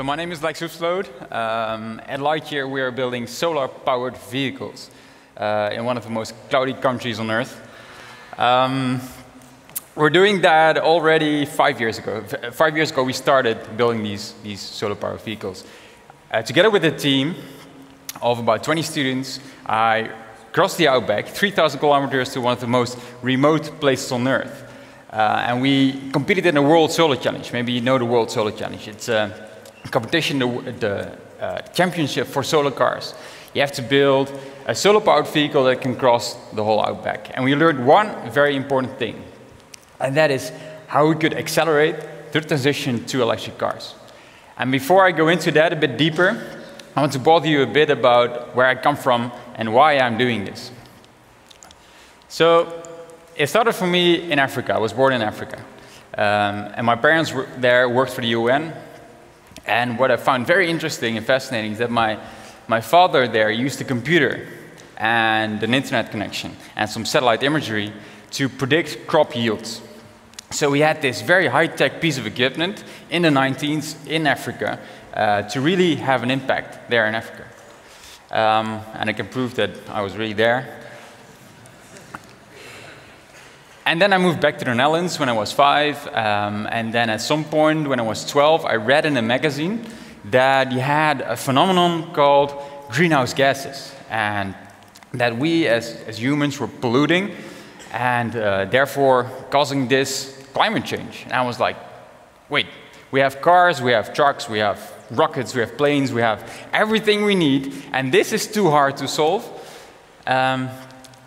So my name is Lex Hoefsloot. Um, at Lightyear, we are building solar-powered vehicles uh, in one of the most cloudy countries on Earth. Um, we're doing that already five years ago. F five years ago, we started building these, these solar-powered vehicles. Uh, together with a team of about 20 students, I crossed the outback, 3,000 kilometers to one of the most remote places on Earth. Uh, and we competed in the World Solar Challenge. Maybe you know the World Solar Challenge. It's uh, competition, the, the uh, championship for solar cars. You have to build a solar-powered vehicle that can cross the whole outback. And we learned one very important thing, and that is how we could accelerate the transition to electric cars. And before I go into that a bit deeper, I want to bother you a bit about where I come from and why I'm doing this. So, it started for me in Africa. I was born in Africa. Um, and my parents there worked for the UN, and what I found very interesting and fascinating is that my, my father there used a computer and an internet connection and some satellite imagery to predict crop yields. So we had this very high-tech piece of equipment in the 19s in Africa uh, to really have an impact there in Africa. Um, and I can prove that I was really there. And then I moved back to the Netherlands when I was five. Um, and then at some point, when I was 12, I read in a magazine that you had a phenomenon called greenhouse gases. And that we as, as humans were polluting and uh, therefore causing this climate change. And I was like, wait, we have cars, we have trucks, we have rockets, we have planes, we have everything we need, and this is too hard to solve. Um,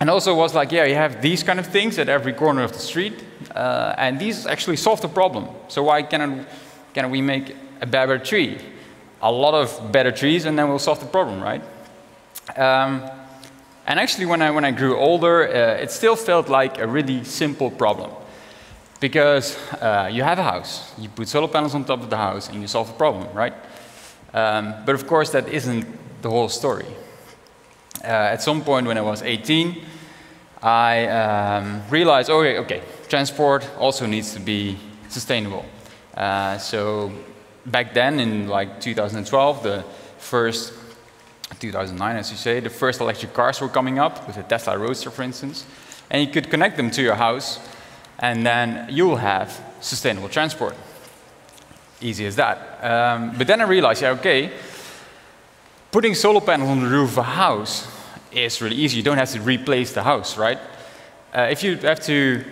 and also was like, yeah, you have these kind of things at every corner of the street, uh, and these actually solve the problem. So why cannot, can we make a better tree? A lot of better trees, and then we'll solve the problem, right? Um, and actually, when I, when I grew older, uh, it still felt like a really simple problem. Because uh, you have a house, you put solar panels on top of the house, and you solve the problem, right? Um, but of course, that isn't the whole story. Uh, at some point when I was 18, I um, realized, okay, okay, transport also needs to be sustainable. Uh, so back then, in like 2012, the first 2009, as you say, the first electric cars were coming up with the Tesla Roadster, for instance, and you could connect them to your house, and then you will have sustainable transport. Easy as that. Um, but then I realized, yeah, okay, Putting solar panels on the roof of a house is really easy. You don't have to replace the house, right? Uh, if you have to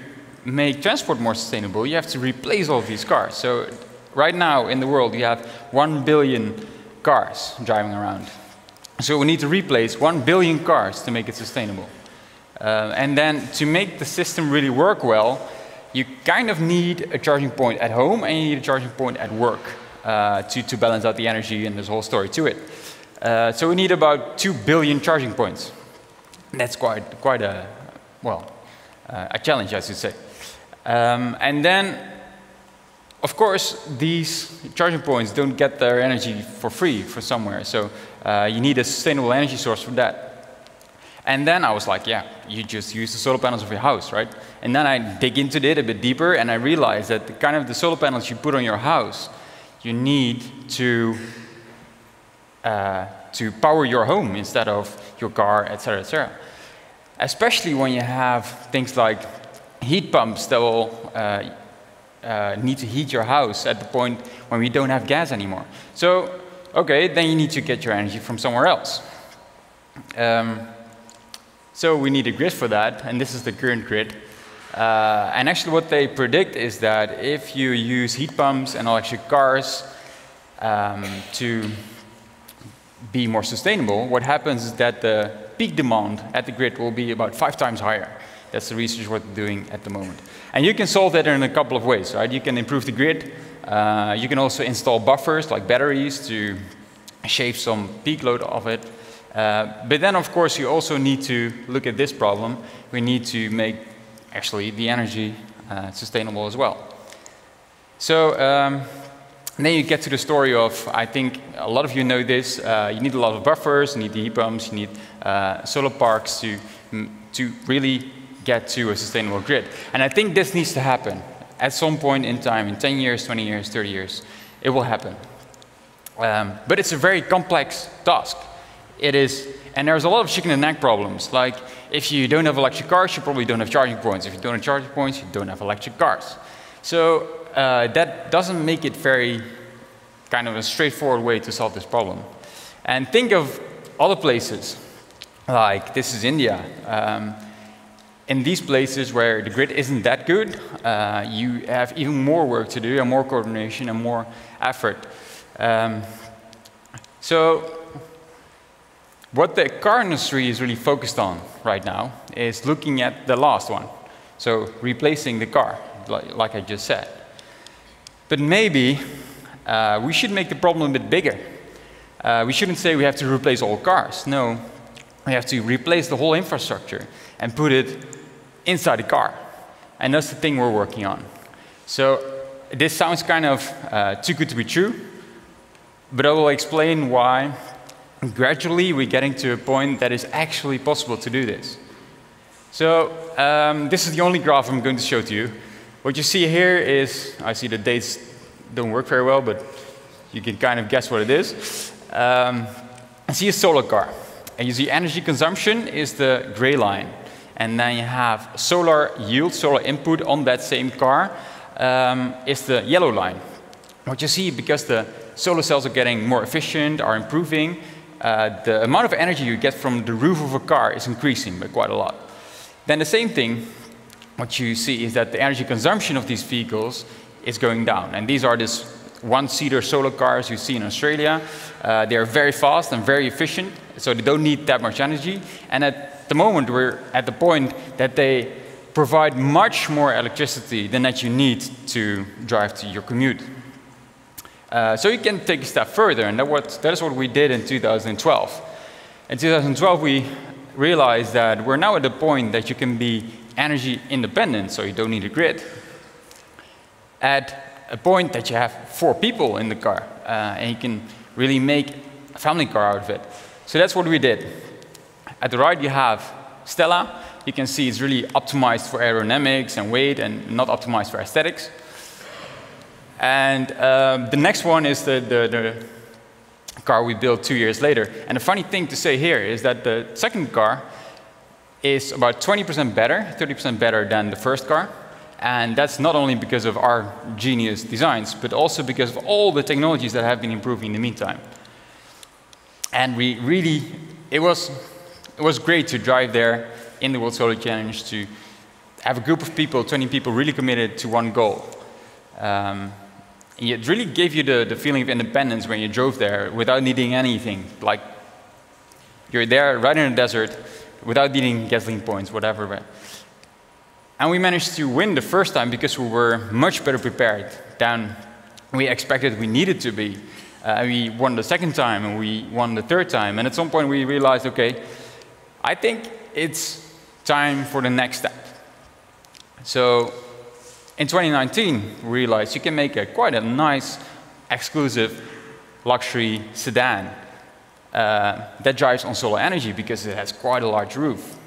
make transport more sustainable, you have to replace all of these cars. So right now in the world, you have 1 billion cars driving around. So we need to replace 1 billion cars to make it sustainable. Uh, and then to make the system really work well, you kind of need a charging point at home and you need a charging point at work uh, to, to balance out the energy and this whole story to it. Uh, so we need about 2 billion charging points. That's quite, quite a, well, uh, a challenge, I should say. Um, and then, of course, these charging points don't get their energy for free from somewhere. So uh, you need a sustainable energy source for that. And then I was like, yeah, you just use the solar panels of your house, right? And then I dig into it a bit deeper, and I realized that the kind of the solar panels you put on your house, you need to uh, to power your home instead of your car, etc., etc. Especially when you have things like heat pumps that will uh, uh, need to heat your house at the point when we don't have gas anymore. So, okay, then you need to get your energy from somewhere else. Um, so we need a grid for that, and this is the current grid. Uh, and actually what they predict is that if you use heat pumps and electric cars um, to be more sustainable, what happens is that the peak demand at the grid will be about five times higher. That's the research we're doing at the moment. And you can solve that in a couple of ways, right? You can improve the grid. Uh, you can also install buffers like batteries to shave some peak load of it. Uh, but then, of course, you also need to look at this problem. We need to make actually the energy uh, sustainable as well. So um, and then you get to the story of, I think a lot of you know this, uh, you need a lot of buffers, you need the heat pumps, you need uh, solar parks to, mm, to really get to a sustainable grid. And I think this needs to happen at some point in time, in 10 years, 20 years, 30 years. It will happen. Um, but it's a very complex task. It is, and there's a lot of chicken and egg problems. Like, if you don't have electric cars, you probably don't have charging points. If you don't have charging points, you don't have electric cars. So uh, that doesn't make it very kind of a straightforward way to solve this problem. And think of other places, like this is India. Um, in these places where the grid isn't that good, uh, you have even more work to do and more coordination and more effort. Um, so what the car industry is really focused on right now is looking at the last one. So replacing the car, like, like I just said. But maybe uh, we should make the problem a bit bigger. Uh, we shouldn't say we have to replace all cars. No, we have to replace the whole infrastructure and put it inside the car. And that's the thing we're working on. So this sounds kind of uh, too good to be true, but I will explain why gradually we're getting to a point that is actually possible to do this. So um, this is the only graph I'm going to show to you. What you see here is, I see the dates don't work very well, but you can kind of guess what it is. Um, I see a solar car. And you see energy consumption is the gray line. And then you have solar yield, solar input on that same car um, is the yellow line. What you see, because the solar cells are getting more efficient, are improving, uh, the amount of energy you get from the roof of a car is increasing by quite a lot. Then the same thing, what you see is that the energy consumption of these vehicles is going down. And these are these one-seater solar cars you see in Australia. Uh, they are very fast and very efficient, so they don't need that much energy. And at the moment, we're at the point that they provide much more electricity than that you need to drive to your commute. Uh, so you can take a step further, and that, what, that is what we did in 2012. In 2012, we realized that we're now at the point that you can be energy independent, so you don't need a grid. At a point that you have four people in the car, uh, and you can really make a family car out of it. So that's what we did. At the right, you have Stella. You can see it's really optimized for aerodynamics and weight, and not optimized for aesthetics. And um, the next one is the, the, the car we built two years later. And the funny thing to say here is that the second car is about 20% better, 30% better than the first car. And that's not only because of our genius designs, but also because of all the technologies that have been improving in the meantime. And we really, it was, it was great to drive there in the World Solar Challenge to have a group of people, 20 people, really committed to one goal. Um, it really gave you the, the feeling of independence when you drove there without needing anything. Like, you're there right in the desert without needing gasoline points, whatever. And we managed to win the first time because we were much better prepared than we expected we needed to be. Uh, we won the second time and we won the third time. And at some point we realized, okay, I think it's time for the next step. So in 2019, we realized you can make a, quite a nice, exclusive luxury sedan uh, that drives on solar energy because it has quite a large roof.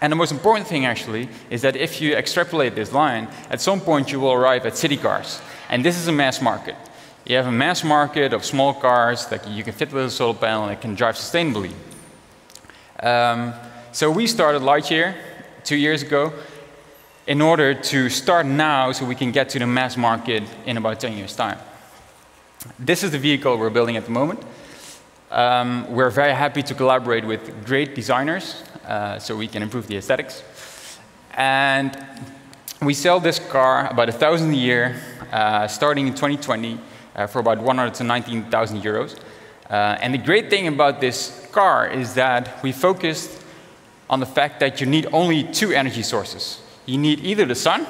And the most important thing, actually, is that if you extrapolate this line, at some point you will arrive at city cars. And this is a mass market. You have a mass market of small cars that you can fit with a solar panel and can drive sustainably. Um, so we started Lightyear two years ago in order to start now so we can get to the mass market in about 10 years' time. This is the vehicle we're building at the moment. Um, we're very happy to collaborate with great designers uh, so we can improve the aesthetics. And we sell this car about a thousand a year, uh, starting in 2020 uh, for about 119,000 euros. Uh, and the great thing about this car is that we focused on the fact that you need only two energy sources you need either the sun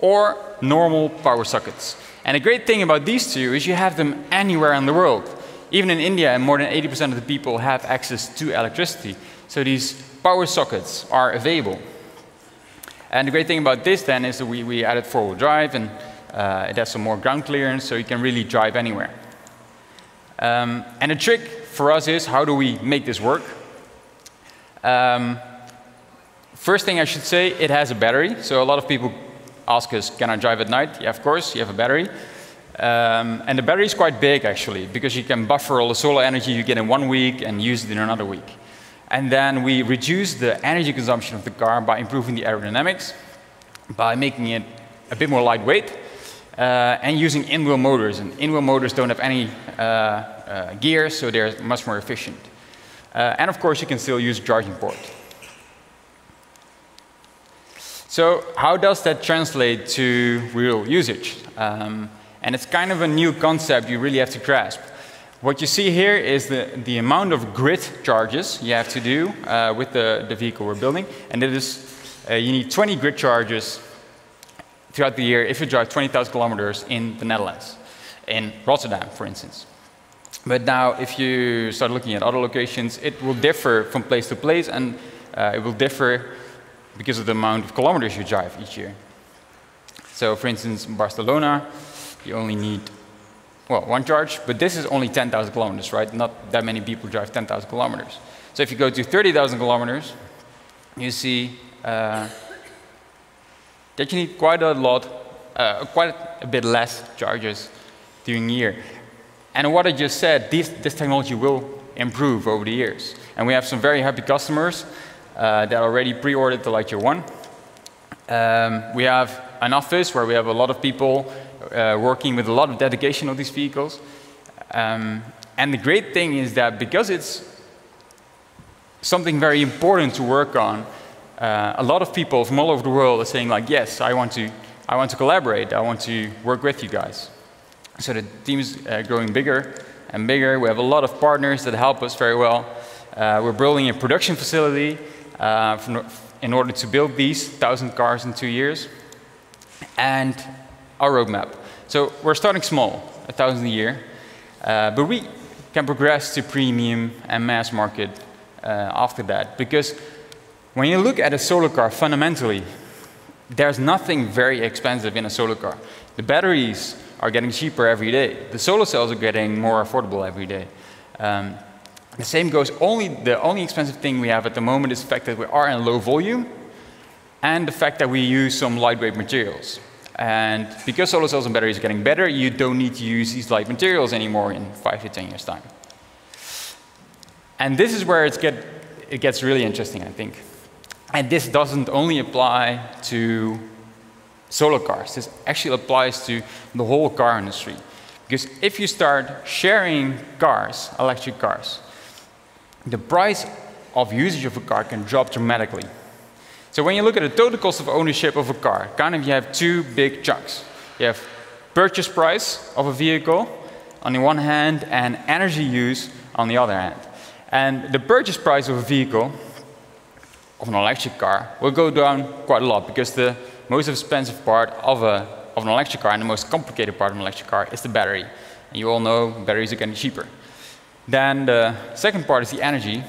or normal power sockets. And the great thing about these two is you have them anywhere in the world. Even in India, more than 80% of the people have access to electricity. So these power sockets are available. And the great thing about this then is that we, we added four-wheel drive and uh, it has some more ground clearance so you can really drive anywhere. Um, and the trick for us is how do we make this work? Um, First thing I should say, it has a battery. So a lot of people ask us, can I drive at night? Yeah, of course, you have a battery. Um, and the battery is quite big actually, because you can buffer all the solar energy you get in one week and use it in another week. And then we reduce the energy consumption of the car by improving the aerodynamics, by making it a bit more lightweight, uh, and using in-wheel motors. And in-wheel motors don't have any uh, uh, gears, so they're much more efficient. Uh, and of course, you can still use a charging port. So how does that translate to real usage? Um, and it's kind of a new concept you really have to grasp. What you see here is the, the amount of grid charges you have to do uh, with the, the vehicle we're building. And it is, uh, you need 20 grid charges throughout the year if you drive 20,000 kilometers in the Netherlands, in Rotterdam, for instance. But now, if you start looking at other locations, it will differ from place to place, and uh, it will differ because of the amount of kilometers you drive each year. So, for instance, Barcelona, you only need, well, one charge, but this is only 10,000 kilometers, right? Not that many people drive 10,000 kilometers. So if you go to 30,000 kilometers, you see uh, that you need quite a lot, uh, quite a bit less charges during the year. And what I just said, this, this technology will improve over the years. And we have some very happy customers uh, that already pre-ordered the Lightyear 1. Um, we have an office where we have a lot of people uh, working with a lot of dedication on these vehicles. Um, and the great thing is that because it's something very important to work on, uh, a lot of people from all over the world are saying like, yes, I want to, I want to collaborate. I want to work with you guys. So the team is uh, growing bigger and bigger. We have a lot of partners that help us very well. Uh, we're building a production facility uh, from, in order to build these 1,000 cars in two years. And our roadmap. So we're starting small, 1,000 a year. Uh, but we can progress to premium and mass market uh, after that. Because when you look at a solar car, fundamentally, there's nothing very expensive in a solar car. The batteries are getting cheaper every day. The solar cells are getting more affordable every day. Um, the same goes, only, the only expensive thing we have at the moment is the fact that we are in low volume and the fact that we use some lightweight materials. And because solar cells and batteries are getting better, you don't need to use these light materials anymore in five to 10 years' time. And this is where get, it gets really interesting, I think. And this doesn't only apply to solar cars. This actually applies to the whole car industry. Because if you start sharing cars, electric cars, the price of usage of a car can drop dramatically. So when you look at the total cost of ownership of a car, kind of you have two big chunks. You have purchase price of a vehicle on the one hand and energy use on the other hand. And the purchase price of a vehicle of an electric car will go down quite a lot because the most expensive part of, a, of an electric car and the most complicated part of an electric car is the battery. And you all know batteries are getting cheaper. Then the second part is the energy.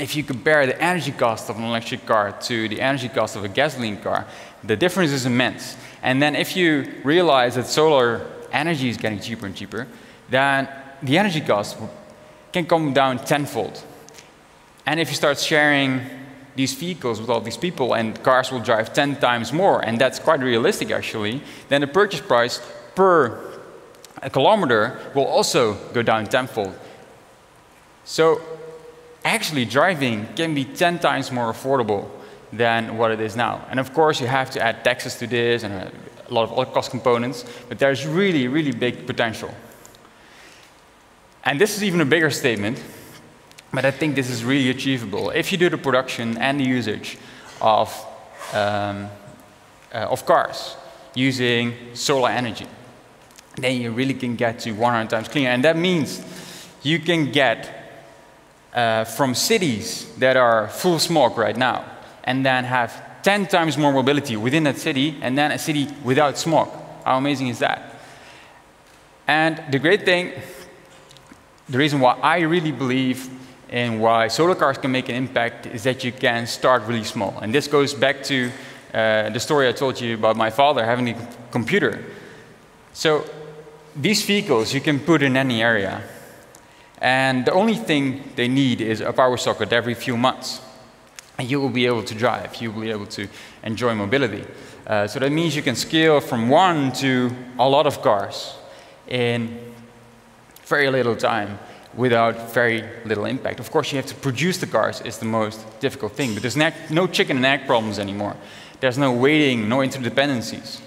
If you compare the energy cost of an electric car to the energy cost of a gasoline car, the difference is immense. And then if you realize that solar energy is getting cheaper and cheaper, then the energy cost can come down tenfold. And if you start sharing these vehicles with all these people and cars will drive 10 times more, and that's quite realistic actually, then the purchase price per a kilometer will also go down tenfold. So actually driving can be 10 times more affordable than what it is now. And of course you have to add taxes to this and a lot of other cost components, but there's really, really big potential. And this is even a bigger statement. But I think this is really achievable. If you do the production and the usage of, um, uh, of cars using solar energy, then you really can get to 100 times cleaner. And that means you can get uh, from cities that are full smog right now, and then have 10 times more mobility within that city, and then a city without smog. How amazing is that? And the great thing, the reason why I really believe in why solar cars can make an impact is that you can start really small. And this goes back to uh, the story I told you about my father having a computer. So these vehicles you can put in any area. And the only thing they need is a power socket every few months. And you will be able to drive. You will be able to enjoy mobility. Uh, so that means you can scale from one to a lot of cars. in very little time without very little impact. Of course, you have to produce the cars is the most difficult thing, but there's no chicken and egg problems anymore. There's no waiting, no interdependencies.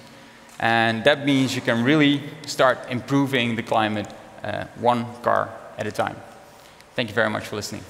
And that means you can really start improving the climate uh, one car at a time. Thank you very much for listening.